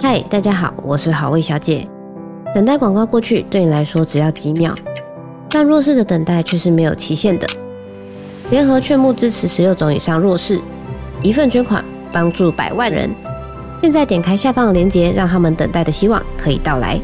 嗨，大家好，我是好味小姐。等待广告过去，对你来说只要几秒，但弱势的等待却是没有期限的。联合劝募支持十六种以上弱势，一份捐款帮助百万人。现在点开下方的链接，让他们等待的希望可以到来。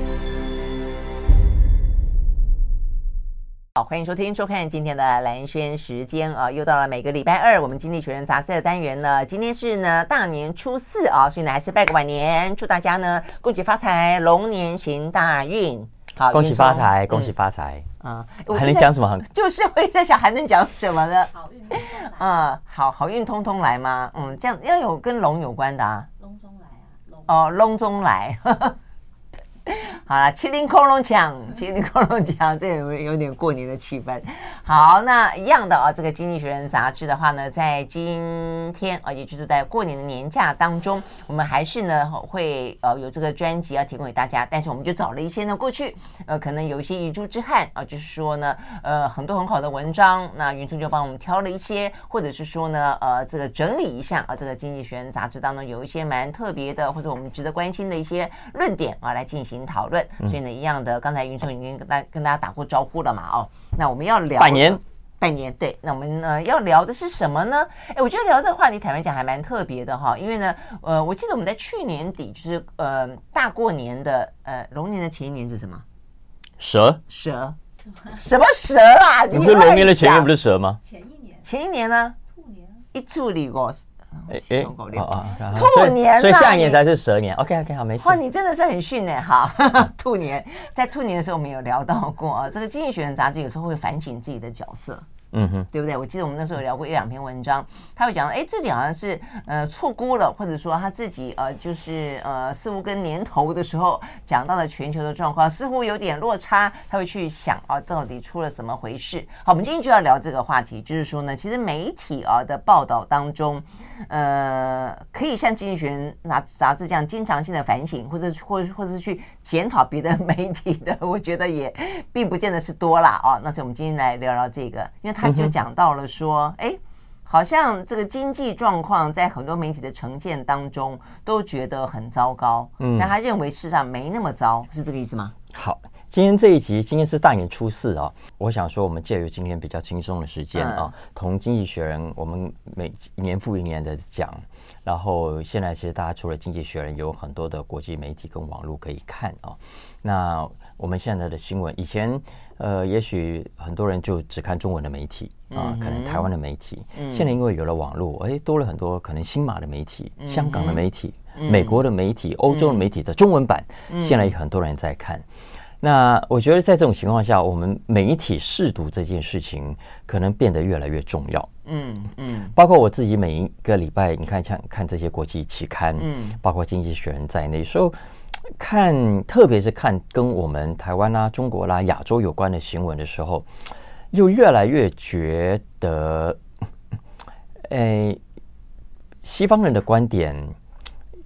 好，欢迎收听、收看今天的蓝轩时间啊，又到了每个礼拜二，我们经济学人杂志的单元呢。今天是呢大年初四啊，所以呢还是拜个晚年，祝大家呢恭喜发财，龙年行大运。好，恭喜发财，恭喜发财。啊，还能讲什么？就是我也在想还能讲什么呢？好运通通来。啊，好好运通通来吗？嗯，这样要有跟龙有关的啊。龙中来啊，龙哦，龙中来。好了，麒麟恐龙奖，麒麟恐龙奖，这有有点过年的气氛。好，那一样的啊，这个《经济学人》杂志的话呢，在今天啊，也就是在过年的年假当中，我们还是呢会呃有这个专辑要提供给大家。但是我们就找了一些呢过去呃可能有一些遗珠之憾啊，就是说呢呃很多很好的文章，那云聪就帮我们挑了一些，或者是说呢呃这个整理一下啊，这个《经济学人》杂志当中有一些蛮特别的，或者我们值得关心的一些论点啊，来进行讨论。所以呢，一样的，刚才云聪已经跟大跟大家打过招呼了嘛，哦，那我们要聊拜年，拜年，对，那我们呢要聊的是什么呢？哎，我觉得聊这个话题，坦白讲还蛮特别的哈，因为呢，呃，我记得我们在去年底，就是呃大过年的，呃龙年的前一年是什么？蛇蛇什么蛇啊？你不是龙年的前一年不是蛇吗？前一年，前一年呢？兔年，一处理过。哎哎，兔年，所以下一年才是蛇年。OK OK，好，没事。哇，你真的是很逊呢。哈，兔年，在兔年的时候，我们有聊到过啊。这个《经济学人》杂志有时候会反省自己的角色。嗯哼，对不对？我记得我们那时候有聊过一两篇文章，他会讲，哎，自己好像是呃错估了，或者说他自己呃就是呃似乎跟年头的时候讲到了全球的状况似乎有点落差，他会去想啊，到底出了什么回事？好，我们今天就要聊这个话题，就是说呢，其实媒体啊的报道当中，呃，可以像《经济学人》杂杂志这样经常性的反省，或者或或者是去检讨别的媒体的，我觉得也并不见得是多啦哦。那所以我们今天来聊聊这个，因为。他就讲到了说，哎，好像这个经济状况在很多媒体的呈现当中都觉得很糟糕，嗯，但他认为事实上没那么糟，是这个意思吗？好，今天这一集，今天是大年初四啊，我想说，我们借由今天比较轻松的时间啊，同经济学人，我们每年复一年的讲，然后现在其实大家除了经济学人，有很多的国际媒体跟网络可以看啊，那我们现在的新闻以前。呃，也许很多人就只看中文的媒体啊，可能台湾的媒体。现在因为有了网络，哎，多了很多可能新马的媒体、香港的媒体、美国的媒体、欧洲的媒体的中文版，现在有很多人在看。那我觉得在这种情况下，我们媒体试读这件事情可能变得越来越重要。嗯嗯，包括我自己每一个礼拜，你看像看这些国际期刊，嗯，包括《经济学人》在内，说。看，特别是看跟我们台湾啦、中国啦、亚洲有关的新闻的时候，又越来越觉得，哎，西方人的观点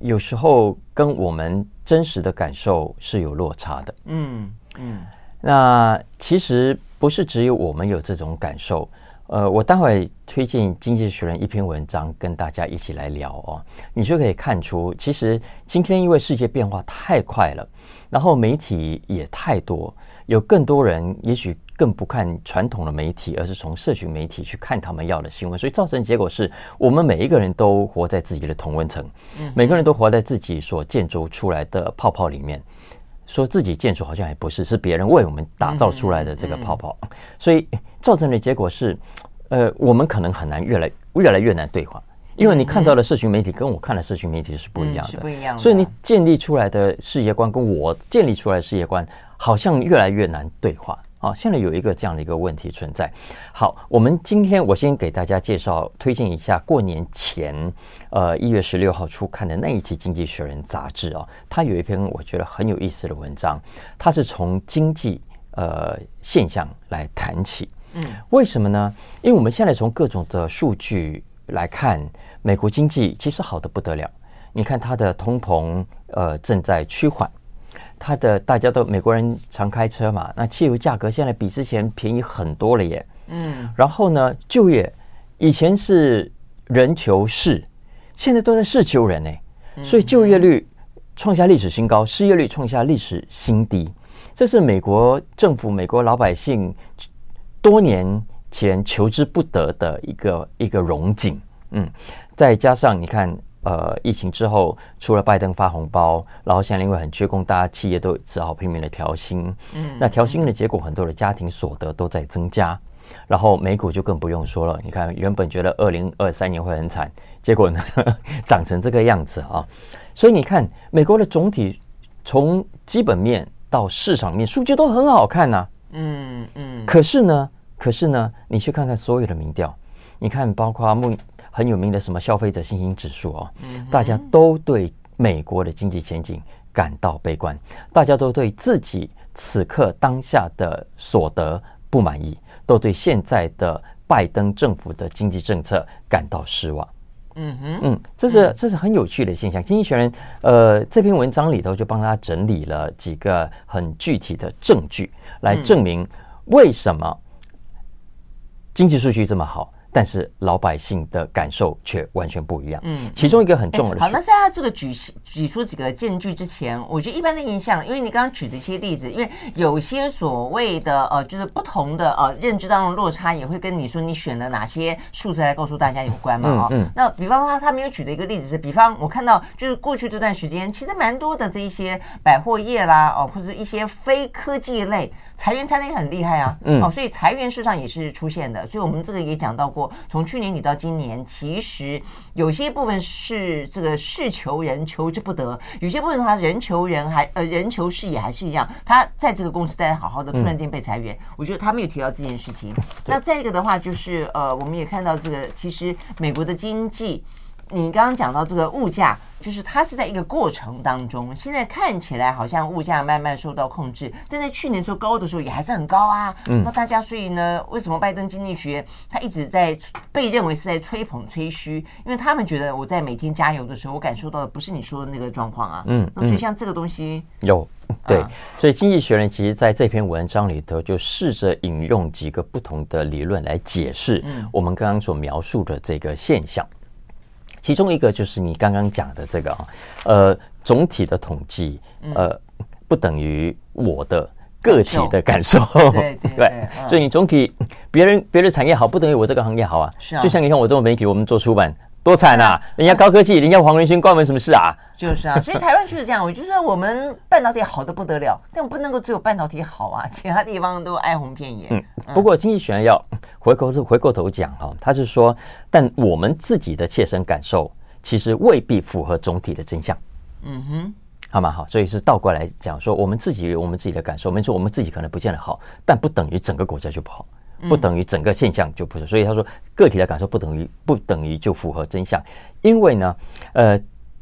有时候跟我们真实的感受是有落差的。嗯嗯，那其实不是只有我们有这种感受。呃，我待会推荐《经济学人》一篇文章跟大家一起来聊哦，你就可以看出，其实今天因为世界变化太快了，然后媒体也太多，有更多人也许更不看传统的媒体，而是从社群媒体去看他们要的新闻，所以造成结果是我们每一个人都活在自己的同温层，每个人都活在自己所建筑出来的泡泡里面，说自己建筑好像也不是，是别人为我们打造出来的这个泡泡，所以。造成的结果是，呃，我们可能很难越来越来越难对话，因为你看到的社群媒体跟我看的社群媒体是不一样的，是不一样的。所以你建立出来的世界观跟我建立出来的世界观好像越来越难对话啊。现在有一个这样的一个问题存在。好，我们今天我先给大家介绍推荐一下过年前呃一月十六号出刊的那一期《经济学人》杂志啊，它有一篇我觉得很有意思的文章，它是从经济呃现象来谈起。嗯，为什么呢？因为我们现在从各种的数据来看，美国经济其实好的不得了。你看它的通膨，呃，正在趋缓。它的大家都美国人常开车嘛，那汽油价格现在比之前便宜很多了耶。嗯，然后呢，就业以前是人求事，现在都在事求人呢。所以就业率创下历史新高，失业率创下历史新低，这是美国政府、美国老百姓多年前求之不得的一个一个荣景。嗯，再加上你看，呃，疫情之后，除了拜登发红包，然后现在因为很缺工，大家企业都只好拼命的调薪。嗯，那调薪的结果，很多的家庭所得都在增加。然后美股就更不用说了，你看原本觉得二零二三年会很惨，结果呢 长成这个样子啊！所以你看美国的总体从基本面到市场面数据都很好看呐、啊，嗯嗯。可是呢，可是呢，你去看看所有的民调，你看包括目很有名的什么消费者信心指数哦，大家都对美国的经济前景感到悲观，大家都对自己此刻当下的所得不满意。都对现在的拜登政府的经济政策感到失望。嗯哼，嗯，这是这是很有趣的现象。经济学人呃这篇文章里头就帮他整理了几个很具体的证据，来证明为什么经济数据这么好。但是老百姓的感受却完全不一样。嗯，其中一个很重要的、欸。好，那在他这个举举出几个证据之前，我觉得一般的印象，因为你刚刚举的一些例子，因为有些所谓的呃，就是不同的呃认知当中的落差，也会跟你说你选了哪些数字来告诉大家有关嘛。哦、嗯，嗯。那比方说他他没有举的一个例子是，比方我看到就是过去这段时间，其实蛮多的这一些百货业啦，哦，或者一些非科技类。裁员裁的也很厉害啊，嗯，哦，所以裁员事实上也是出现的，所以我们这个也讲到过，从去年底到今年，其实有些部分是这个事求人求之不得，有些部分的话人求人还呃人求事也还是一样，他在这个公司待得好好的，突然间被裁员，我觉得他没有提到这件事情。那再一个的话就是呃，我们也看到这个，其实美国的经济。你刚刚讲到这个物价，就是它是在一个过程当中，现在看起来好像物价慢慢受到控制，但在去年时候高的时候也还是很高啊。嗯，那大家所以呢，为什么拜登经济学他一直在被认为是在吹捧吹嘘？因为他们觉得我在每天加油的时候，我感受到的不是你说的那个状况啊。嗯，那所以像这个东西有对，所以经济学人其实在这篇文章里头就试着引用几个不同的理论来解释我们刚刚所描述的这个现象。其中一个就是你刚刚讲的这个啊，呃，总体的统计，呃，不等于我的个体的感受，对 对，对，所以你总体别人别的产业好，不等于我这个行业好啊。是啊，就像你看我这种媒体，我们做出版。多惨啊！人家高科技，人家黄仁勋关我们什么事啊？就是啊，所以台湾就是这样。我就说我们半导体好的不得了，但我不能够只有半导体好啊，其他地方都哀鸿遍野。嗯，不过经济学人要回过头回过头讲哈，他是说，但我们自己的切身感受其实未必符合总体的真相。嗯哼，好吗？好，所以是倒过来讲说，我们自己有我们自己的感受，没错，我们自己可能不见得好，但不等于整个国家就不好。不等于整个现象就不是，所以他说个体的感受不等于不等于就符合真相，因为呢，呃，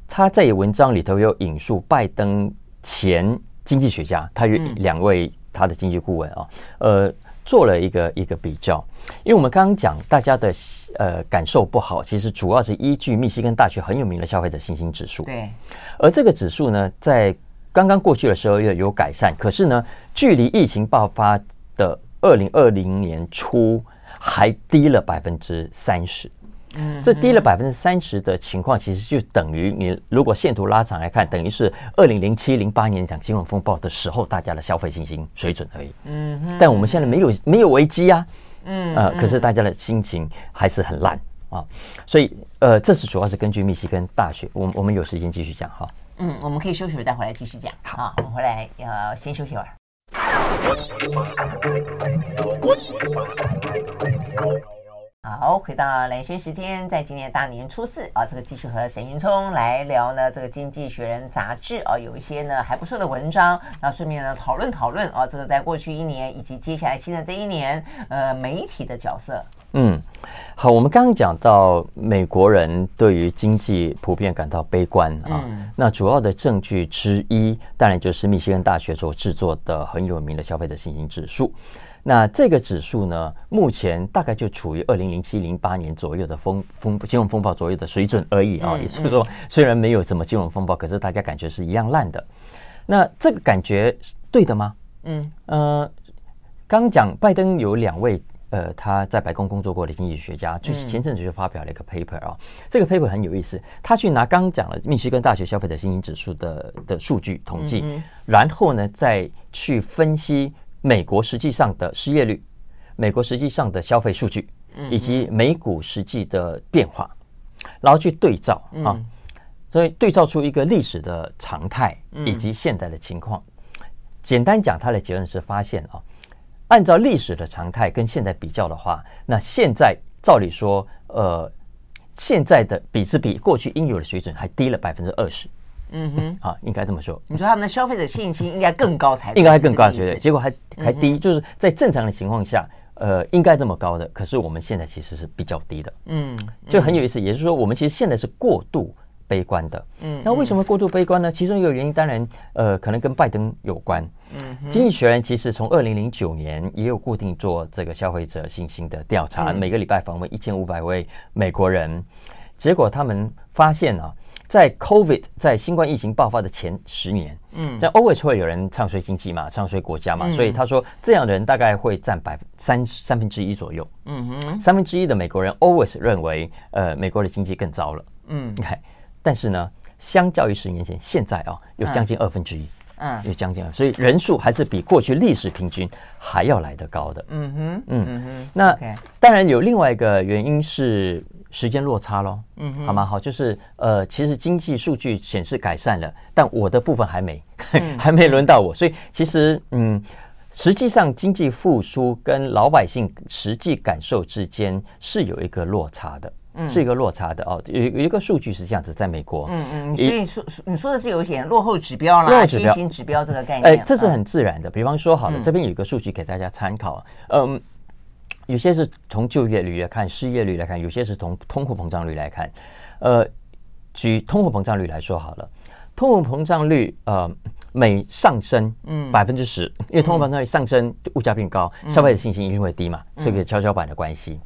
他在文章里头有引述拜登前经济学家，他与两位他的经济顾问啊，呃，做了一个一个比较，因为我们刚刚讲大家的呃感受不好，其实主要是依据密西根大学很有名的消费者信心指数，对，而这个指数呢，在刚刚过去的十二月有改善，可是呢，距离疫情爆发的二零二零年初还低了百分之三十，嗯，这低了百分之三十的情况，其实就等于你如果线图拉长来看，等于是二零零七零八年讲金融风暴的时候，大家的消费信心水准而已。嗯，但我们现在没有没有危机啊，嗯，呃，可是大家的心情还是很烂啊，所以呃，这是主要是根据密西根大学，我们我们有时间继续讲哈。嗯，我们可以休息了，再回来继续讲。好，我们回来要先休息会儿。好，回到蓝轩时间，在今年大年初四啊，这个继续和沈云聪来聊呢，这个《经济学人》杂志啊，有一些呢还不错的文章，那顺便呢讨论讨论啊，这个在过去一年以及接下来新的这一年，呃，媒体的角色。嗯，好，我们刚刚讲到美国人对于经济普遍感到悲观啊，嗯、那主要的证据之一，当然就是密歇根大学所制作的很有名的消费者信心指数。那这个指数呢，目前大概就处于二零零七零八年左右的风风金融风暴左右的水准而已啊，嗯、也就是说，虽然没有什么金融风暴，可是大家感觉是一样烂的。那这个感觉对的吗？嗯呃，刚讲拜登有两位。呃，他在白宫工作过的经济学家，就是前阵子就发表了一个 paper 啊、哦，这个 paper 很有意思，他去拿刚刚讲了密西根大学消费者信心指数的的数据统计，然后呢，再去分析美国实际上的失业率、美国实际上的消费数据，以及美股实际的变化，然后去对照啊。所以对照出一个历史的常态以及现在的情况，简单讲，他的结论是发现啊，按照历史的常态跟现在比较的话，那现在照理说，呃，现在的比是比过去应有的水准还低了百分之二十。嗯哼，啊，应该这么说。你说他们的消费者信心应该更高才对？应该更高，绝对。结果还还低，就是在正常的情况下，呃，应该这么高的，可是我们现在其实是比较低的。嗯，就很有意思，也就是说，我们其实现在是过度。悲观的，嗯，那为什么过度悲观呢？其中一个原因，当然，呃，可能跟拜登有关。嗯，经济学人其实从二零零九年也有固定做这个消费者信心的调查，每个礼拜访问一千五百位美国人，结果他们发现啊，在 COVID 在新冠疫情爆发的前十年，嗯，在 always 会有人唱衰经济嘛，唱衰国家嘛，所以他说这样的人大概会占百分三三分之一左右。嗯哼，三分之一的美国人 always 认为，呃，美国的经济更糟了。嗯，你看。但是呢，相较于十年前，现在啊、哦，有将近二分之一，嗯，有将近，所以人数还是比过去历史平均还要来得高的。嗯哼，嗯哼。那当然有另外一个原因是时间落差喽。嗯哼，好吗？好，就是呃，其实经济数据显示改善了，但我的部分还没，还没轮到我，所以其实嗯，实际上经济复苏跟老百姓实际感受之间是有一个落差的。是一个落差的哦，有有一个数据是这样子，在美国，嗯嗯，所以说你说的是有一点落后指标啦，信心指标这个概念，哎，这是很自然的。比方说，好了，这边有一个数据给大家参考，嗯，有些是从就业率来看，失业率来看，有些是从通货膨胀率来看。呃，举通货膨胀率来说好了，通货膨胀率呃每上升嗯百分之十，因为通货膨胀率上升，物价变高，消费者信心一定会低嘛，是一个跷跷板的关系。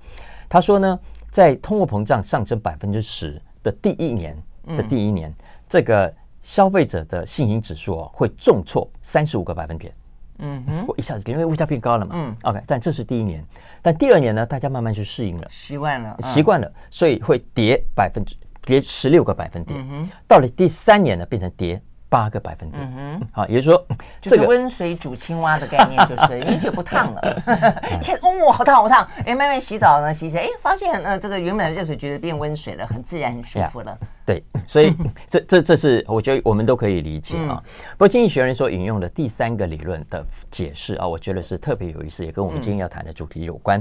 他说呢。在通货膨胀上升百分之十的第一年的第一年，这个消费者的信心指数哦会重挫三十五个百分点。嗯哼，我一下子因为物价变高了嘛。嗯，OK，但这是第一年，但第二年呢，大家慢慢去适应了，习惯了，习惯了，所以会跌百分之跌十六个百分点。嗯，到了第三年呢，变成跌。八个百分点，嗯哼，好，也就是说，就是温水煮青蛙的概念，就是因为就不烫了。你看，哦，好烫，好烫，哎，慢慢洗澡呢，洗洗，哎，发现呃，这个原本的热水觉得变温水了，很自然，很舒服了。对，所以 这这这是我觉得我们都可以理解啊。不过经济学人所引用的第三个理论的解释啊，我觉得是特别有意思，也跟我们今天要谈的主题有关。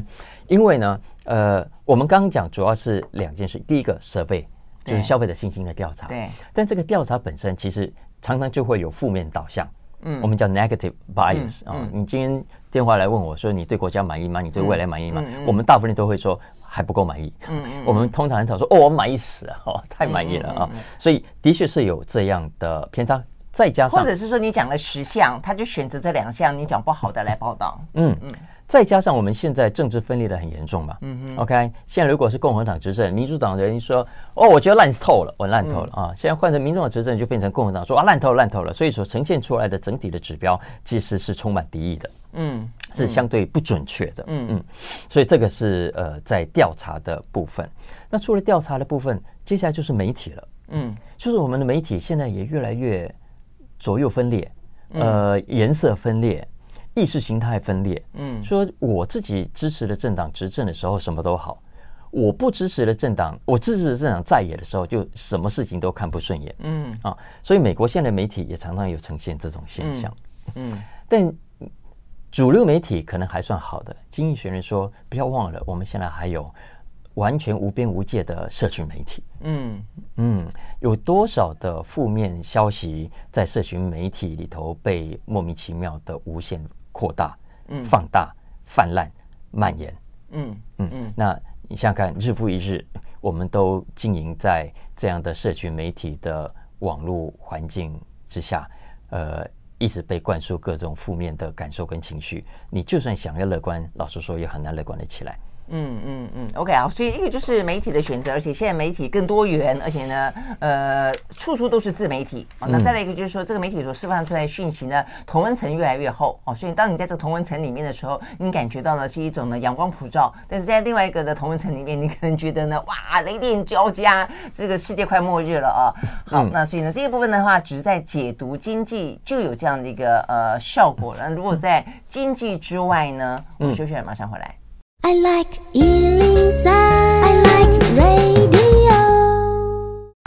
因为呢，呃，我们刚刚讲主要是两件事，第一个，survey 就是消费者信心的调查，对，但这个调查本身其实。常常就会有负面导向，嗯，我们叫 negative bias 啊。你今天电话来问我说，你对国家满意吗？你对未来满意吗？我们大部分人都会说还不够满意。嗯嗯，我们通常很少说哦，我满意死了，哦，太满意了啊。所以的确是有这样的偏差，再加上或者是说你讲了十项，他就选择这两项你讲不好的来报道。嗯嗯。再加上我们现在政治分裂的很严重嘛，嗯哼，OK，现在如果是共和党执政，民主党的人说，哦，我觉得烂透了，我烂透了啊，现在换成民众的执政，就变成共和党说啊，烂透了，烂透了，所以所呈现出来的整体的指标其实是充满敌意的，嗯，是相对不准确的，嗯。嗯，所以这个是呃在调查的部分。那除了调查的部分，接下来就是媒体了，嗯，就是我们的媒体现在也越来越左右分裂，呃，颜色分裂。意识形态分裂，嗯，说我自己支持的政党执政的时候什么都好，我不支持的政党，我支持的政党在野的时候就什么事情都看不顺眼，嗯。啊，所以美国现在媒体也常常有呈现这种现象，嗯，但主流媒体可能还算好的。经济学人说，不要忘了，我们现在还有完全无边无界的社群媒体，嗯。嗯，有多少的负面消息在社群媒体里头被莫名其妙的无限扩大、嗯放大、泛滥、蔓延，嗯嗯嗯，那你想想看，日复一日，我们都经营在这样的社群媒体的网络环境之下，呃，一直被灌输各种负面的感受跟情绪。你就算想要乐观，老实说，也很难乐观的起来。嗯嗯嗯，OK 啊，所以一个就是媒体的选择，而且现在媒体更多元，而且呢，呃，处处都是自媒体。哦，那再来一个就是说，这个媒体所释放出来的讯息呢，同温层越来越厚哦，所以当你在这个同温层里面的时候，你感觉到呢是一种呢阳光普照，但是在另外一个的同温层里面，你可能觉得呢，哇，雷电交加，这个世界快末日了啊。好，嗯、那所以呢，这一部分的话，只是在解读经济就有这样的一个呃效果了。如果在经济之外呢，我们休息了，马上回来。I like 103, I like radio.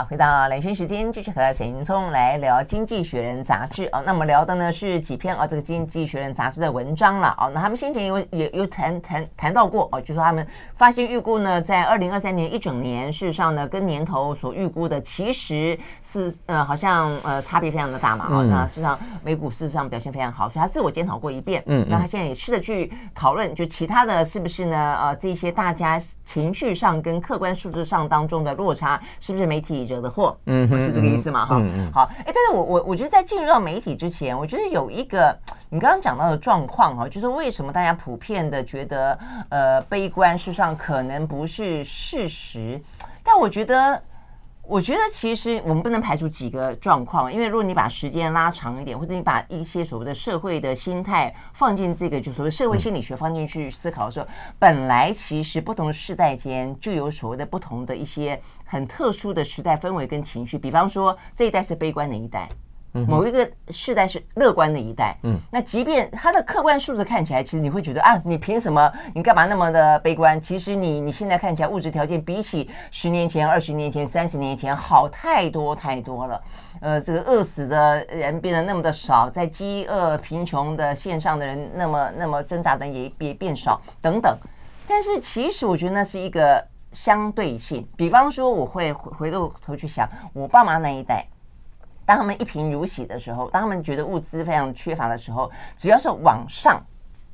好，回到兰萱时间，继续和沈云聪来聊《经济学人》杂志哦。那我们聊的呢是几篇啊，这个《经济学人》杂志的文章了哦。那他们先前有也有谈谈谈到过哦，就说他们发现预估呢，在二零二三年一整年，事实上呢，跟年头所预估的其实是呃，好像呃差别非常的大嘛啊。那事实上美股事实上表现非常好，所以他自我检讨过一遍。嗯，那他现在也试着去讨论，就其他的是不是呢？呃，这些大家情绪上跟客观数字上当中的落差，是不是媒体？惹的祸，嗯，是这个意思嘛？哈，嗯嗯，好，哎，但是我我我觉得在进入到媒体之前，我觉得有一个你刚刚讲到的状况哈，就是为什么大家普遍的觉得呃悲观，事实上可能不是事实，但我觉得。我觉得其实我们不能排除几个状况，因为如果你把时间拉长一点，或者你把一些所谓的社会的心态放进这个，就所谓社会心理学放进去思考的时候，本来其实不同世代间就有所谓的不同的一些很特殊的时代氛围跟情绪，比方说这一代是悲观的一代。某一个世代是乐观的一代，嗯，那即便他的客观数字看起来，其实你会觉得啊，你凭什么？你干嘛那么的悲观？其实你你现在看起来物质条件比起十年前、二十年前、三十年前好太多太多了。呃，这个饿死的人变得那么的少，在饥饿贫穷的线上的人那么那么挣扎的也也变少等等。但是其实我觉得那是一个相对性。比方说，我会回回过头去想我爸妈那一代。当他们一贫如洗的时候，当他们觉得物资非常缺乏的时候，只要是往上，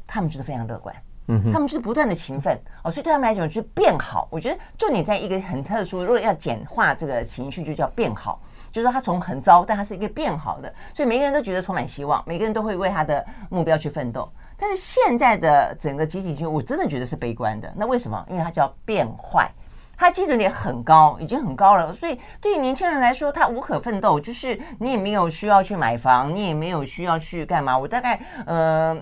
他们觉得非常乐观。嗯，他们就是不断的勤奋哦，所以对他们来讲就是变好。我觉得重点在一个很特殊，如果要简化这个情绪，就叫变好，就是说他从很糟，但他是一个变好的，所以每个人都觉得充满希望，每个人都会为他的目标去奋斗。但是现在的整个集体情绪，我真的觉得是悲观的。那为什么？因为它叫变坏。他基准点很高，已经很高了，所以对于年轻人来说，他无可奋斗，就是你也没有需要去买房，你也没有需要去干嘛。我大概呃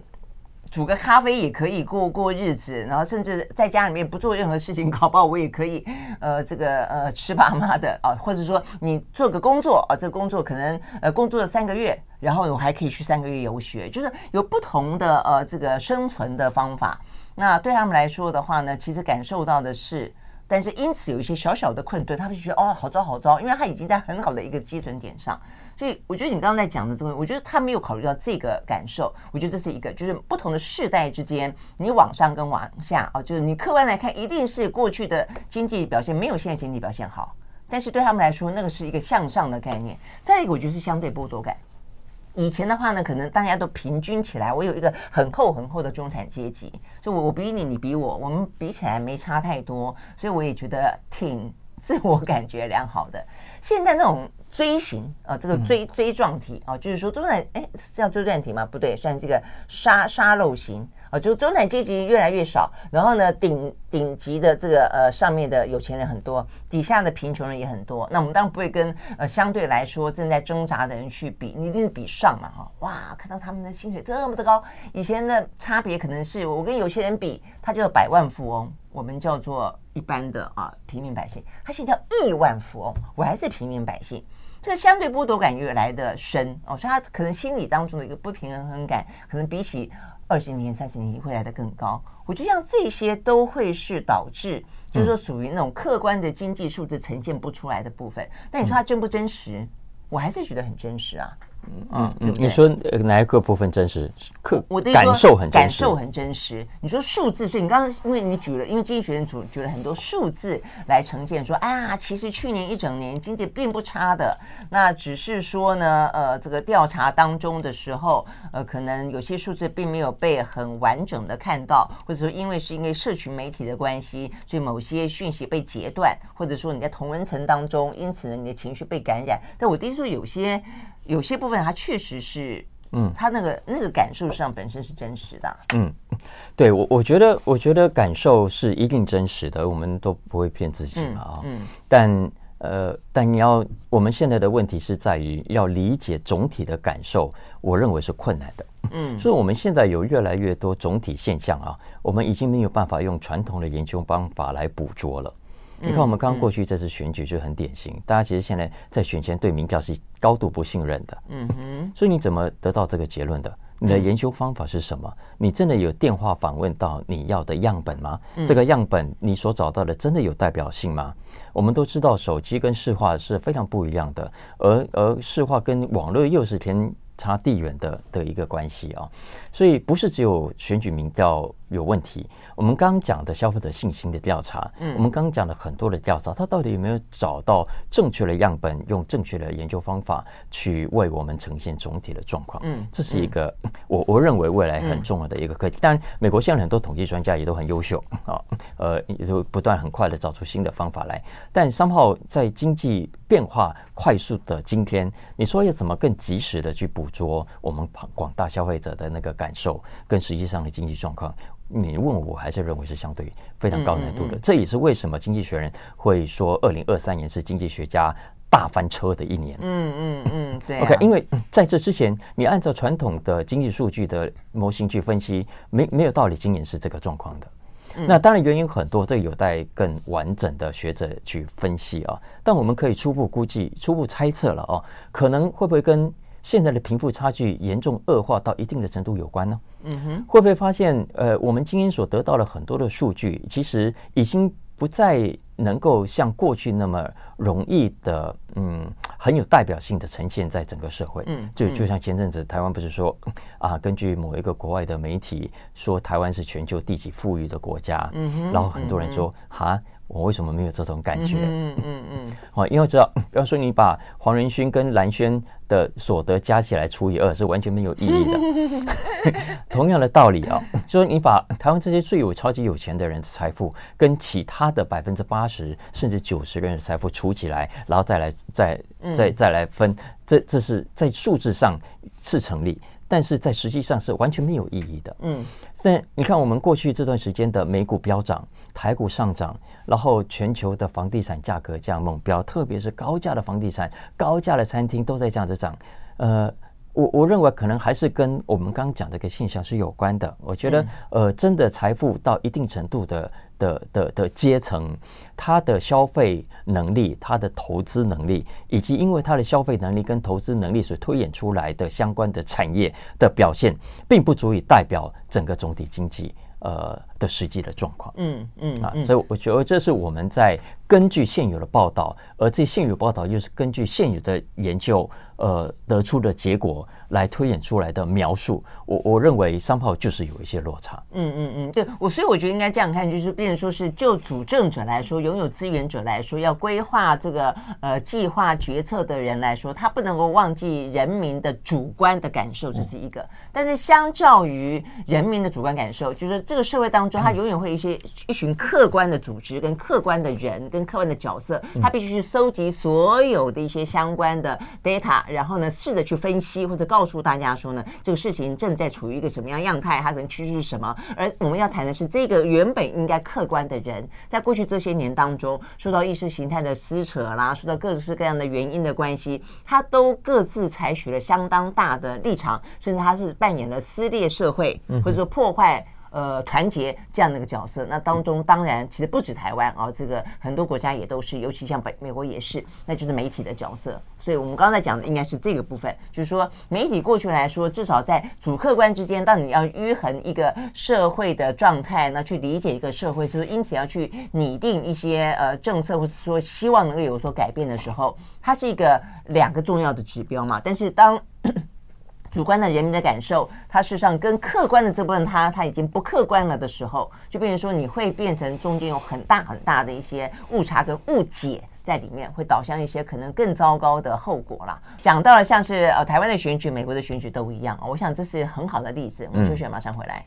煮个咖啡也可以过过日子，然后甚至在家里面不做任何事情，搞不好我也可以呃这个呃吃爸妈的啊，或者说你做个工作啊，这个工作可能呃工作了三个月，然后我还可以去三个月游学，就是有不同的呃这个生存的方法。那对他们来说的话呢，其实感受到的是。但是因此有一些小小的困顿，他们就觉得哦，好糟好糟，因为他已经在很好的一个基准点上，所以我觉得你刚刚在讲的这个，我觉得他没有考虑到这个感受。我觉得这是一个，就是不同的世代之间，你往上跟往下啊，就是你客观来看，一定是过去的经济表现没有现在经济表现好，但是对他们来说，那个是一个向上的概念。再一个，我觉得是相对剥夺感。以前的话呢，可能大家都平均起来，我有一个很厚很厚的中产阶级，就我我比你，你比我，我们比起来没差太多，所以我也觉得挺 自我感觉良好的。现在那种锥形啊，这个锥锥状体啊，就是说中产，哎，是叫锥状体吗？不对，算是这个沙沙漏型。啊，就中产阶级越来越少，然后呢，顶顶级的这个呃上面的有钱人很多，底下的贫穷人也很多。那我们当然不会跟呃相对来说正在挣扎的人去比，你一定是比上嘛哈。哇，看到他们的薪水这么的高，以前的差别可能是我跟有些人比，他叫百万富翁，我们叫做一般的啊平民百姓，他现在叫亿万富翁，我还是平民百姓，这个相对剥夺感越来的深哦，所以他可能心理当中的一个不平衡感，可能比起。二十年、三十年会来得更高，我觉得像这些都会是导致，就是说属于那种客观的经济数字呈现不出来的部分。但你说它真不真实？我还是觉得很真实啊。嗯嗯嗯，你说哪一个部分真实？客我的感受很感受很真实。你说数字，所以你刚刚因为你举了，因为经济学人组举了很多数字来呈现，说啊，其实去年一整年经济并不差的，那只是说呢，呃，这个调查当中的时候，呃，可能有些数字并没有被很完整的看到，或者说因为是因为社群媒体的关系，所以某些讯息被截断，或者说你在同文层当中，因此呢，你的情绪被感染。但我的确说有些。有些部分它确实是，嗯，它那个那个感受上本身是真实的，嗯，对我，我觉得，我觉得感受是一定真实的，我们都不会骗自己嘛啊、嗯。嗯。但呃，但你要，我们现在的问题是在于要理解总体的感受，我认为是困难的。嗯。所以我们现在有越来越多总体现象啊，我们已经没有办法用传统的研究方法来捕捉了。你看，我们刚过去这次选举就很典型，大家其实现在在选前对民调是高度不信任的。嗯哼。所以你怎么得到这个结论的？你的研究方法是什么？你真的有电话访问到你要的样本吗？这个样本你所找到的真的有代表性吗？我们都知道手机跟市话是非常不一样的，而而市话跟网络又是天差地远的的一个关系啊，所以不是只有选举民调有问题。我们刚刚讲的消费者信心的调查，嗯，我们刚刚讲了很多的调查，它到底有没有找到正确的样本，用正确的研究方法去为我们呈现总体的状况？嗯，这是一个我我认为未来很重要的一个课题。当然，美国现在很多统计专家也都很优秀啊，呃，也都不断很快的找出新的方法来。但 somehow 在经济变化快速的今天，你说要怎么更及时的去捕捉我们广大消费者的那个感受跟实际上的经济状况？你问我还是认为是相对非常高难度的，这也是为什么《经济学人》会说二零二三年是经济学家大翻车的一年。嗯嗯嗯，对。OK，因为在这之前，你按照传统的经济数据的模型去分析，没没有道理今年是这个状况的。那当然原因很多，这有待更完整的学者去分析啊。但我们可以初步估计、初步猜测了哦，可能会不会跟现在的贫富差距严重恶化到一定的程度有关呢？嗯哼，会不会发现，呃，我们今天所得到的很多的数据，其实已经不再能够像过去那么容易的，嗯，很有代表性的呈现在整个社会。嗯，就就像前阵子台湾不是说，啊，根据某一个国外的媒体说，台湾是全球第几富裕的国家。嗯哼，然后很多人说，哈。我为什么没有这种感觉？嗯嗯嗯，哦，因为知道，比方说你把黄仁勋跟蓝轩的所得加起来除以二，是完全没有意义的。同样的道理啊，说你把台湾这些最有超级有钱的人的财富，跟其他的百分之八十甚至九十个人的财富除起来，然后再来再再再来分，这这是在数字上是成立，但是在实际上是完全没有意义的。嗯，但你看我们过去这段时间的美股飙涨。台股上涨，然后全球的房地产价格这样猛飙，特别是高价的房地产、高价的餐厅都在这样子涨。呃，我我认为可能还是跟我们刚刚讲的一个现象是有关的。我觉得，呃，真的财富到一定程度的的的的阶层，他的消费能力、他的投资能力，以及因为他的消费能力跟投资能力所推演出来的相关的产业的表现，并不足以代表整个总体经济。呃的实际的状况，嗯嗯啊，所以我觉得这是我们在根据现有的报道，而这现有报道又是根据现有的研究，呃得出的结果来推演出来的描述。我我认为商炮就是有一些落差。嗯嗯嗯，对我，所以我觉得应该这样看，就是变成说是就主政者来说，拥有资源者来说，要规划这个呃计划决策的人来说，他不能够忘记人民的主观的感受，这是一个。嗯、但是相较于人民的主观感受，就是。这个社会当中，他永远会一些一群客观的组织、跟客观的人、跟客观的角色，他必须去搜集所有的一些相关的 data，然后呢，试着去分析或者告诉大家说呢，这个事情正在处于一个什么样样态，它可能趋势是什么。而我们要谈的是，这个原本应该客观的人，在过去这些年当中，受到意识形态的撕扯啦，受到各式各样的原因的关系，他都各自采取了相当大的立场，甚至他是扮演了撕裂社会，或者说破坏。呃，团结这样的一个角色，那当中当然其实不止台湾啊，这个很多国家也都是，尤其像北美国也是，那就是媒体的角色。所以我们刚才讲的应该是这个部分，就是说媒体过去来说，至少在主客观之间，当你要迂衡一个社会的状态，那去理解一个社会，就是因此要去拟定一些呃政策，或是说希望能够有所改变的时候，它是一个两个重要的指标嘛。但是当主观的人民的感受，它事实上跟客观的这部分，它它已经不客观了的时候，就变成说你会变成中间有很大很大的一些误差跟误解在里面，会导向一些可能更糟糕的后果啦。讲到了像是呃台湾的选举、美国的选举都一样，我想这是很好的例子。我们休息，马上回来。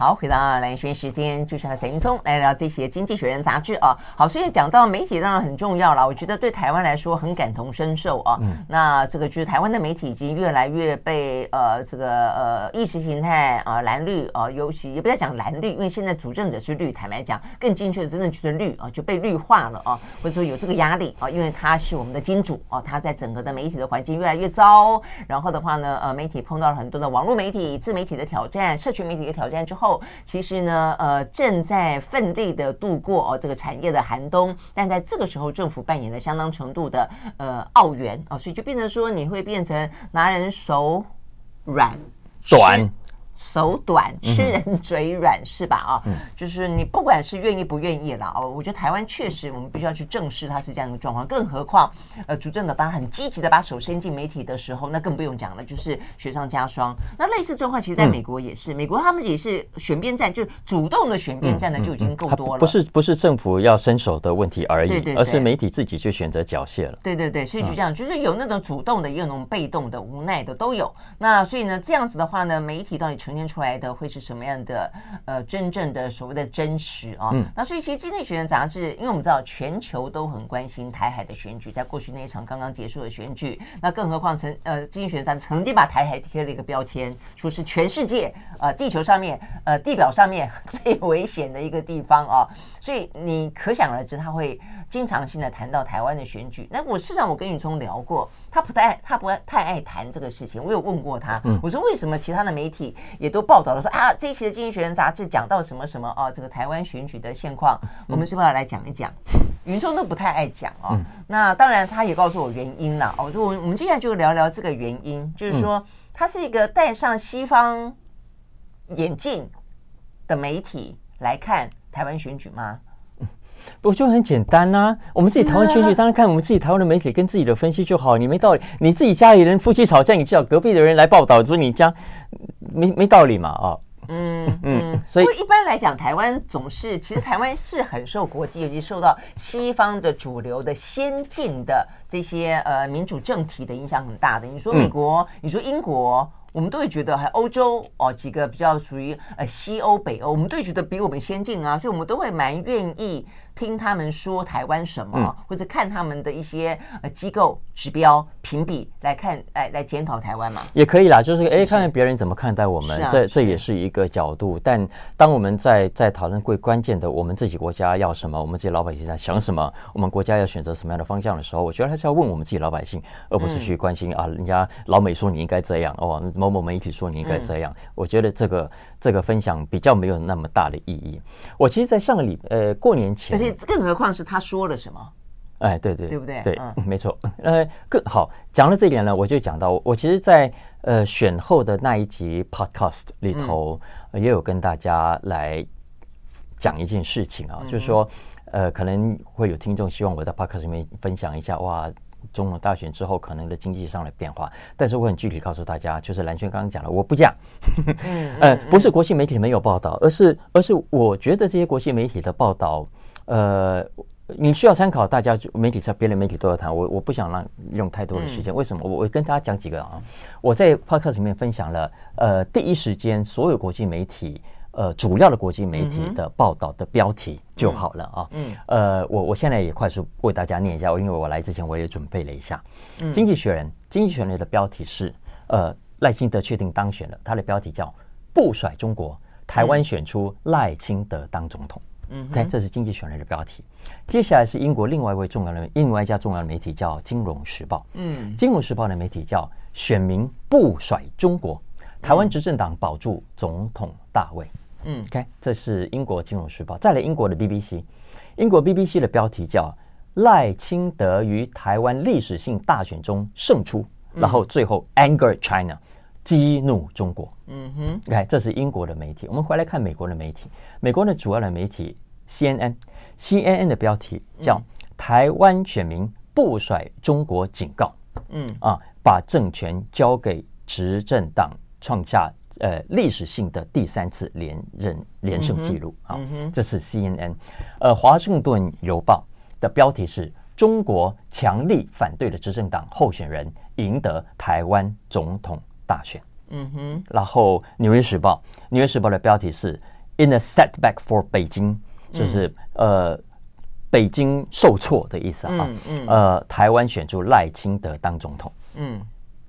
好，回到蓝轩时间，就是和沈云聪来聊这些《经济学人》杂志啊。好，所以讲到媒体当然很重要了，我觉得对台湾来说很感同身受啊。嗯。那这个就是台湾的媒体已经越来越被呃这个呃意识形态啊蓝绿啊，尤其也不要讲蓝绿，因为现在主政者是绿，坦白讲更精确的真正就是绿啊，就被绿化了啊，或者说有这个压力啊，因为他是我们的金主啊，他在整个的媒体的环境越来越糟，然后的话呢，呃，媒体碰到了很多的网络媒体、自媒体的挑战、社群媒体的挑战之后。其实呢，呃，正在奋力的度过哦这个产业的寒冬，但在这个时候，政府扮演了相当程度的呃澳元哦，所以就变成说，你会变成拿人手软短。手短，吃人嘴软是吧？啊，就是你不管是愿意不愿意了哦，我觉得台湾确实我们必须要去正视它是这样一个状况。更何况，呃，主政的当很积极的把手伸进媒体的时候，那更不用讲了，就是雪上加霜。那类似状况，其实在美国也是，美国他们也是选边站，就主动的选边站的就已经够多了。不是不是政府要伸手的问题而已，而是媒体自己去选择缴械了。对对对，所以就这样，就是有那种主动的，也有那种被动的、无奈的都有。那所以呢，这样子的话呢，媒体到底呈现出来的会是什么样的？呃，真正的所谓的真实啊，嗯、那所以其实《经济学人》杂志，因为我们知道全球都很关心台海的选举，在过去那一场刚刚结束的选举，那更何况曾呃，《经济学人》杂志曾经把台海贴了一个标签，说是全世界呃地球上面呃地表上面 最危险的一个地方啊，所以你可想而知，他会经常性的谈到台湾的选举。那我事实上我跟宇聪聊过。他不太，他不太爱谈这个事情。我有问过他，我说为什么其他的媒体也都报道了说啊，这一期的《经济学人》杂志讲到什么什么啊，这个台湾选举的现况，我们是不是要来讲一讲？云中都不太爱讲哦。那当然，他也告诉我原因了。我说我我们接下来就聊聊这个原因，就是说他是一个戴上西方眼镜的媒体来看台湾选举吗？不就很简单呐、啊？我们自己台湾选举，当然看我们自己台湾的媒体跟自己的分析就好。你没道理，你自己家里人夫妻吵架，你叫隔壁的人来报道，说你家没没道理嘛？啊、哦，嗯嗯。所以一般来讲，台湾总是其实台湾是很受国际，尤其受到西方的主流的先进的这些呃民主政体的影响很大的。你说美国，嗯、你说英国。我们都会觉得，还欧洲哦，几个比较属于呃西欧、北欧，我们都会觉得比我们先进啊，所以我们都会蛮愿意听他们说台湾什么，嗯、或者看他们的一些呃机构指标评比来看，来来检讨台湾嘛，也可以啦，就是哎，看看别人怎么看待我们，这这也是一个角度。但当我们在在讨论最关键的，我们自己国家要什么，我们自己老百姓在想什么，我们国家要选择什么样的方向的时候，我觉得还是要问我们自己老百姓，而不是去关心、嗯、啊，人家老美说你应该这样哦。某某媒体说你应该这样，嗯、我觉得这个这个分享比较没有那么大的意义。我其实，在上个礼呃过年前，而且更何况是他说了什么？哎，对对，对不对？对，嗯、没错。呃，更好讲了这一点呢，我就讲到我其实在，在呃选后的那一集 Podcast 里头，嗯、也有跟大家来讲一件事情啊，嗯、就是说，呃，可能会有听众希望我在 Podcast 里面分享一下哇。总统大选之后可能的经济上的变化，但是我很具体告诉大家，就是蓝轩刚刚讲了，我不讲，呃，不是国际媒体没有报道，而是而是我觉得这些国际媒体的报道，呃，你需要参考，大家媒体上别的媒体都要谈，我我不想让用太多的时间，为什么？我我跟大家讲几个啊，我在 podcast 里面分享了，呃，第一时间所有国际媒体。呃，主要的国际媒体的报道的标题就好了啊。嗯，呃，我我现在也快速为大家念一下，因为我来之前我也准备了一下。嗯，《经济学人》《经济学人》的标题是：呃，赖清德确定当选了。他的标题叫“不甩中国，台湾选出赖清德当总统”。嗯，看，这是《经济学人》的标题。接下来是英国另外一位重要的、另外一家重要的媒体叫《金融时报》。嗯，《金融时报》的媒体叫“选民不甩中国，台湾执政党保住总统大位”。嗯，OK，这是英国金融时报。再来，英国的 BBC，英国 BBC 的标题叫“赖清德于台湾历史性大选中胜出”，然后最后 “Anger China”，激怒中国。嗯哼，OK，这是英国的媒体。我们回来看美国的媒体，美国的主要的媒体 CNN，CNN 的标题叫“台湾选民不甩中国警告”。嗯啊，把政权交给执政党，创下。呃，历史性的第三次连任连胜记录啊，这是 CNN。呃，《华盛顿邮报》的标题是“中国强力反对的执政党候选人赢得台湾总统大选”。嗯哼。然后《纽约时报》，《纽约时报》的标题是 “In a setback for 北京”，就是、嗯、呃，北京受挫的意思啊。嗯，嗯呃，台湾选出赖清德当总统。嗯。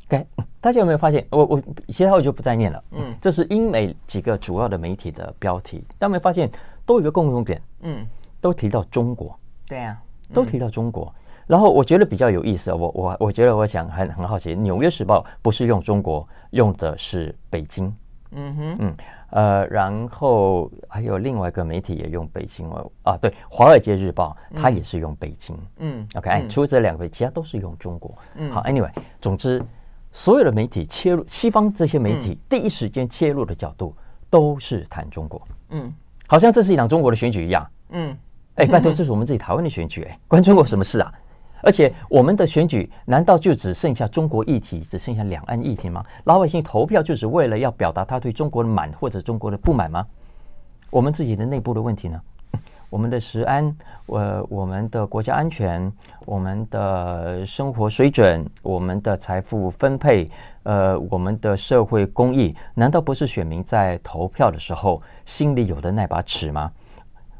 OK，大家有没有发现？我我其他我就不再念了。嗯，这是英美几个主要的媒体的标题。大家有没有发现都有一个共同点？嗯，都提到中国。对呀、啊。都提到中国，然后我觉得比较有意思。我我我觉得我想很很好奇，《纽约时报》不是用中国，用的是北京。嗯哼，嗯呃，然后还有另外一个媒体也用北京哦啊，对，《华尔街日报》它也是用北京。嗯，OK，除了这两个，其他都是用中国。嗯，好，Anyway，总之所有的媒体切入西方这些媒体第一时间切入的角度都是谈中国。嗯，好像这是一场中国的选举一样。嗯。哎，拜托，这是我们自己台湾的选举，哎，关中国什么事啊？而且我们的选举难道就只剩下中国议题，只剩下两岸议题吗？老百姓投票就是为了要表达他对中国的满或者中国的不满吗？我们自己的内部的问题呢？我们的食安，呃，我们的国家安全，我们的生活水准，我们的财富分配，呃，我们的社会公益，难道不是选民在投票的时候心里有的那把尺吗？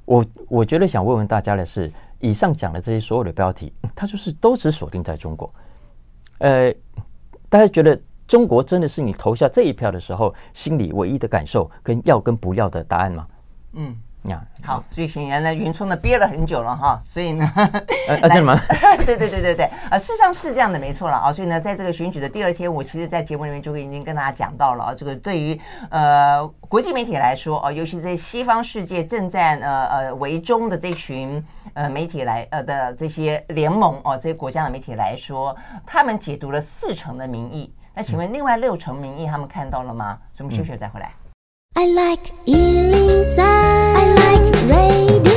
我我觉得想问问大家的是，以上讲的这些所有的标题，它就是都只锁定在中国。呃，大家觉得中国真的是你投下这一票的时候心里唯一的感受跟要跟不要的答案吗？嗯。呀，yeah, 好，所以显然呢，云聪呢憋了很久了哈，所以呢，呃，真的吗？对对对对对，啊，事实上是这样的，没错了啊，所以呢，在这个选举的第二天，我其实，在节目里面就已经跟大家讲到了啊，这个对于呃国际媒体来说啊，尤其在西方世界正在呃呃围中的这群呃媒体来呃的这些联盟哦、啊，这些国家的媒体来说，他们解读了四成的民意，那请问另外六成民意他们看到了吗？什么休息再回来。嗯 I like 103, I like radio.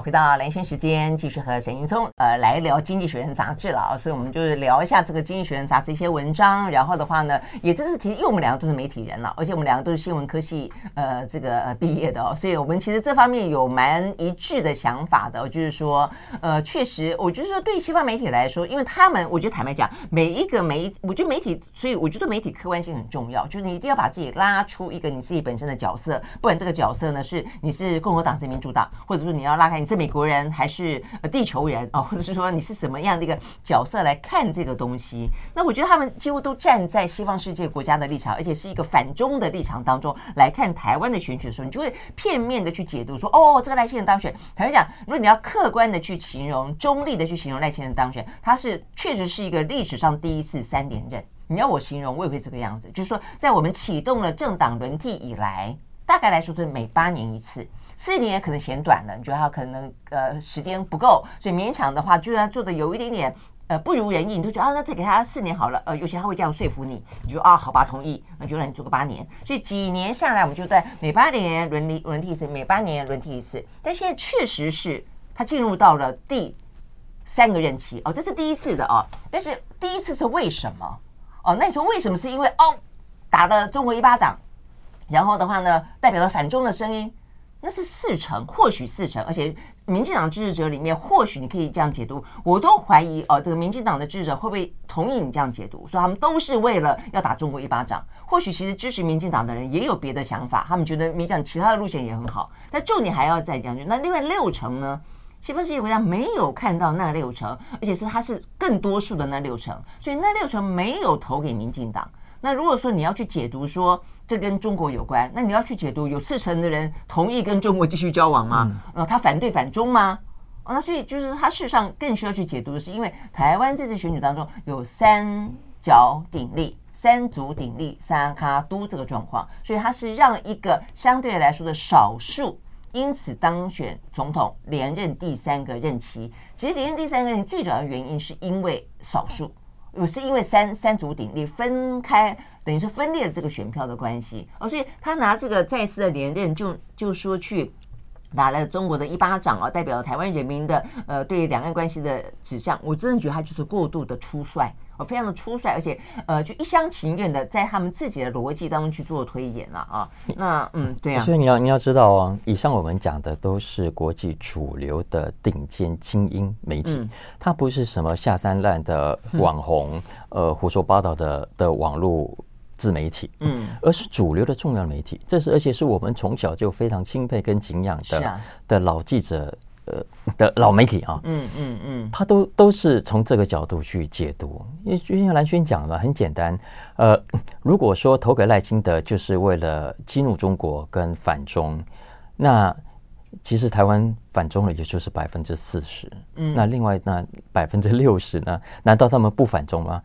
回到蓝轩时间，继续和沈云聪呃来聊《经济学人》杂志了啊，所以我们就是聊一下这个《经济学人》杂志一些文章，然后的话呢，也真是提，因为我们两个都是媒体人了，而且我们两个都是新闻科系呃这个呃毕业的哦，所以我们其实这方面有蛮一致的想法的，就是说呃确实，我觉得说对西方媒体来说，因为他们我觉得坦白讲，每一个媒，我觉得媒体，所以我觉得媒体客观性很重要，就是你一定要把自己拉出一个你自己本身的角色，不然这个角色呢是你是共和党是民主党，或者说你要拉开。是美国人还是地球人啊？或者是说你是什么样的一个角色来看这个东西？那我觉得他们几乎都站在西方世界国家的立场，而且是一个反中的立场当中来看台湾的选举的时候，你就会片面的去解读说，哦，这个赖清德当选。坦白讲，如果你要客观的去形容、中立的去形容赖清德当选，他是确实是一个历史上第一次三连任。你要我形容，我也会这个样子，就是说，在我们启动了政党轮替以来，大概来说是每八年一次。四年也可能嫌短了，你觉得他可能呃时间不够，所以勉强的话，就算做的有一点点呃不如人意，你都觉得啊，那再给他四年好了。呃，有些他会这样说服你，你就啊好吧，同意，那就让你做个八年。所以几年下来，我们就在每八年轮替轮替一次，每八年轮替一次。但现在确实是他进入到了第三个任期哦，这是第一次的哦。但是第一次是为什么？哦，那你说为什么？是因为哦打了中国一巴掌，然后的话呢，代表了反中的声音。那是四成，或许四成，而且民进党支持者里面，或许你可以这样解读。我都怀疑哦，这个民进党的支持者会不会同意你这样解读？说他们都是为了要打中国一巴掌。或许其实支持民进党的人也有别的想法，他们觉得民进党其他的路线也很好。但重点还要再讲，那另外六成呢？西方世界国家没有看到那六成，而且是他是更多数的那六成，所以那六成没有投给民进党。那如果说你要去解读说这跟中国有关，那你要去解读有四成的人同意跟中国继续交往吗？呃，他反对反中吗？哦，那所以就是他事实上更需要去解读的是，因为台湾这次选举当中有三角鼎立、三足鼎立、三卡都这个状况，所以他是让一个相对来说的少数因此当选总统连任第三个任期。其实连任第三个任期最主要的原因是因为少数。我是因为三三足鼎立分开，等于是分裂这个选票的关系，哦，所以他拿这个再次的连任就，就说去打了中国的一巴掌啊，代表台湾人民的呃对两岸关系的指向，我真的觉得他就是过度的粗率。我非常的粗率，而且呃，就一厢情愿的在他们自己的逻辑当中去做推演了啊。那嗯，对啊。所以你要你要知道啊，以上我们讲的都是国际主流的顶尖精英媒体，嗯、它不是什么下三滥的网红，嗯、呃，胡说八道的的网络自媒体，嗯，而是主流的重要媒体。这是而且是我们从小就非常钦佩跟敬仰的、啊、的老记者。呃的老媒体啊，嗯嗯嗯，他都都是从这个角度去解读，因为就像蓝轩讲的，很简单，呃，如果说投给赖清德就是为了激怒中国跟反中，那其实台湾反中了也就是百分之四十，嗯，那另外那百分之六十呢？难道他们不反中吗？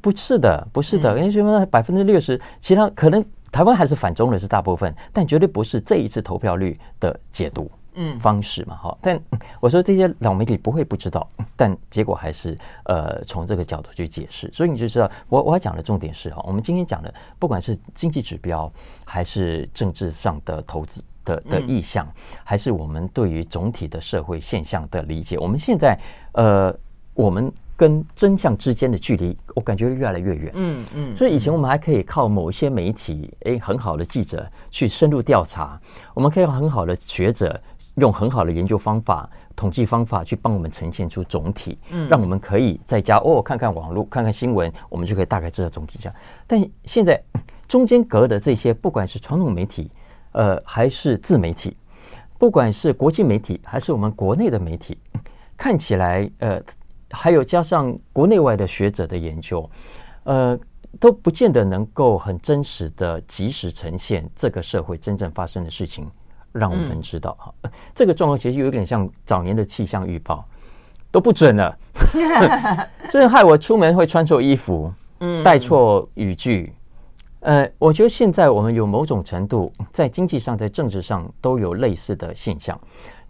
不是的，不是的，因为什么？百分之六十，其他可能台湾还是反中的是大部分，但绝对不是这一次投票率的解读。嗯，方式嘛，哈，但我说这些老媒体不会不知道，但结果还是呃从这个角度去解释，所以你就知道我我要讲的重点是哈，我们今天讲的不管是经济指标，还是政治上的投资的的意向，还是我们对于总体的社会现象的理解，我们现在呃我们。跟真相之间的距离，我感觉越来越远。嗯。嗯，所以以前我们还可以靠某一些媒体，诶，很好的记者去深入调查，我们可以用很好的学者用很好的研究方法、统计方法去帮我们呈现出总体，嗯，让我们可以在家哦看看网络、看看新闻，我们就可以大概知道总体这样。但现在中间隔的这些，不管是传统媒体，呃，还是自媒体，不管是国际媒体，还是我们国内的媒体，看起来呃。还有加上国内外的学者的研究，呃，都不见得能够很真实的及时呈现这个社会真正发生的事情，让我们知道哈。嗯、这个状况其实有点像早年的气象预报，都不准了，所以害我出门会穿错衣服，嗯，带错语句。呃，我觉得现在我们有某种程度在经济上、在政治上都有类似的现象。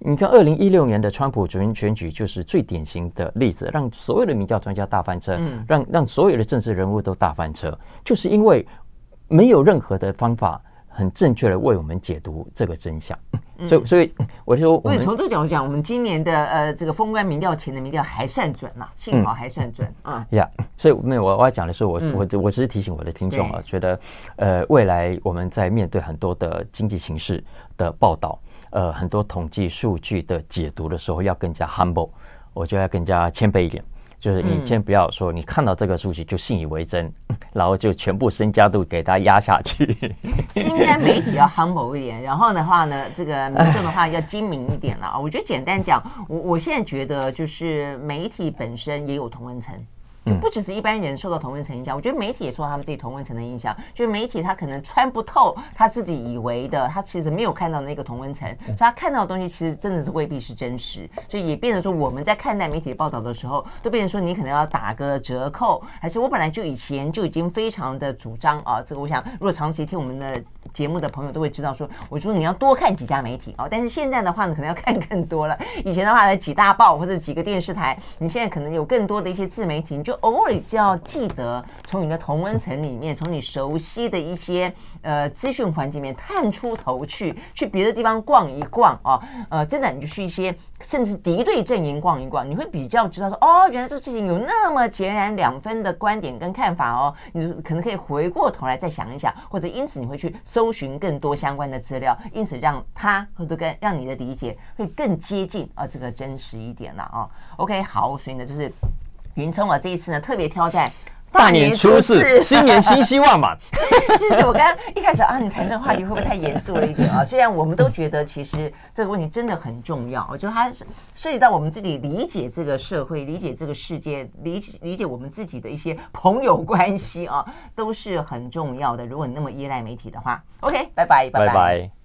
你看，二零一六年的川普主任选举就是最典型的例子，让所有的民调专家大翻车，嗯、让让所有的政治人物都大翻车，就是因为没有任何的方法很正确的为我们解读这个真相。嗯、所以，所以我就说，所以从这个角度讲，我们今年的呃这个封关民调前的民调还算准了，幸好还算准啊。呀、嗯，所以没有我我要讲的是，我我我只是提醒我的听众啊，对觉得呃未来我们在面对很多的经济形势的报道。呃，很多统计数据的解读的时候要更加 humble，我觉得要更加谦卑一点。就是你先不要说你看到这个数据就信以为真，然后就全部身家都给他压下去。应该媒体要 humble 一点，然后的话呢，这个民众的话要精明一点了啊。我觉得简单讲，我我现在觉得就是媒体本身也有同温层。就不只是一般人受到同温层影响，我觉得媒体也受到他们自己同温层的影响。就是媒体他可能穿不透他自己以为的，他其实没有看到那个同温层，所以他看到的东西其实真的是未必是真实。所以也变成说，我们在看待媒体报道的时候，都变成说你可能要打个折扣，还是我本来就以前就已经非常的主张啊，这个我想如果长期听我们的节目的朋友都会知道说，我说你要多看几家媒体啊，但是现在的话呢，可能要看更多了。以前的话呢，几大报或者几个电视台，你现在可能有更多的一些自媒体，你就偶尔就要记得从你的同温层里面，从你熟悉的一些呃资讯环境里面探出头去，去别的地方逛一逛啊，呃，真的你就去一些甚至敌对阵营逛一逛，你会比较知道说哦，原来这个事情有那么截然两分的观点跟看法哦，你可能可以回过头来再想一想，或者因此你会去搜寻更多相关的资料，因此让他或者跟让你的理解会更接近啊这个真实一点了啊。OK，好，所以呢就是。云聪我，这一次呢特别挑在大年初四，新年新希望嘛。是不是？我刚刚一开始啊，你谈这个话题会不会太严肃了一点啊？虽然我们都觉得其实这个问题真的很重要，我觉得它涉及到我们自己理解这个社会、理解这个世界、理解理解我们自己的一些朋友关系啊，都是很重要的。如果你那么依赖媒体的话，OK，拜拜。拜拜。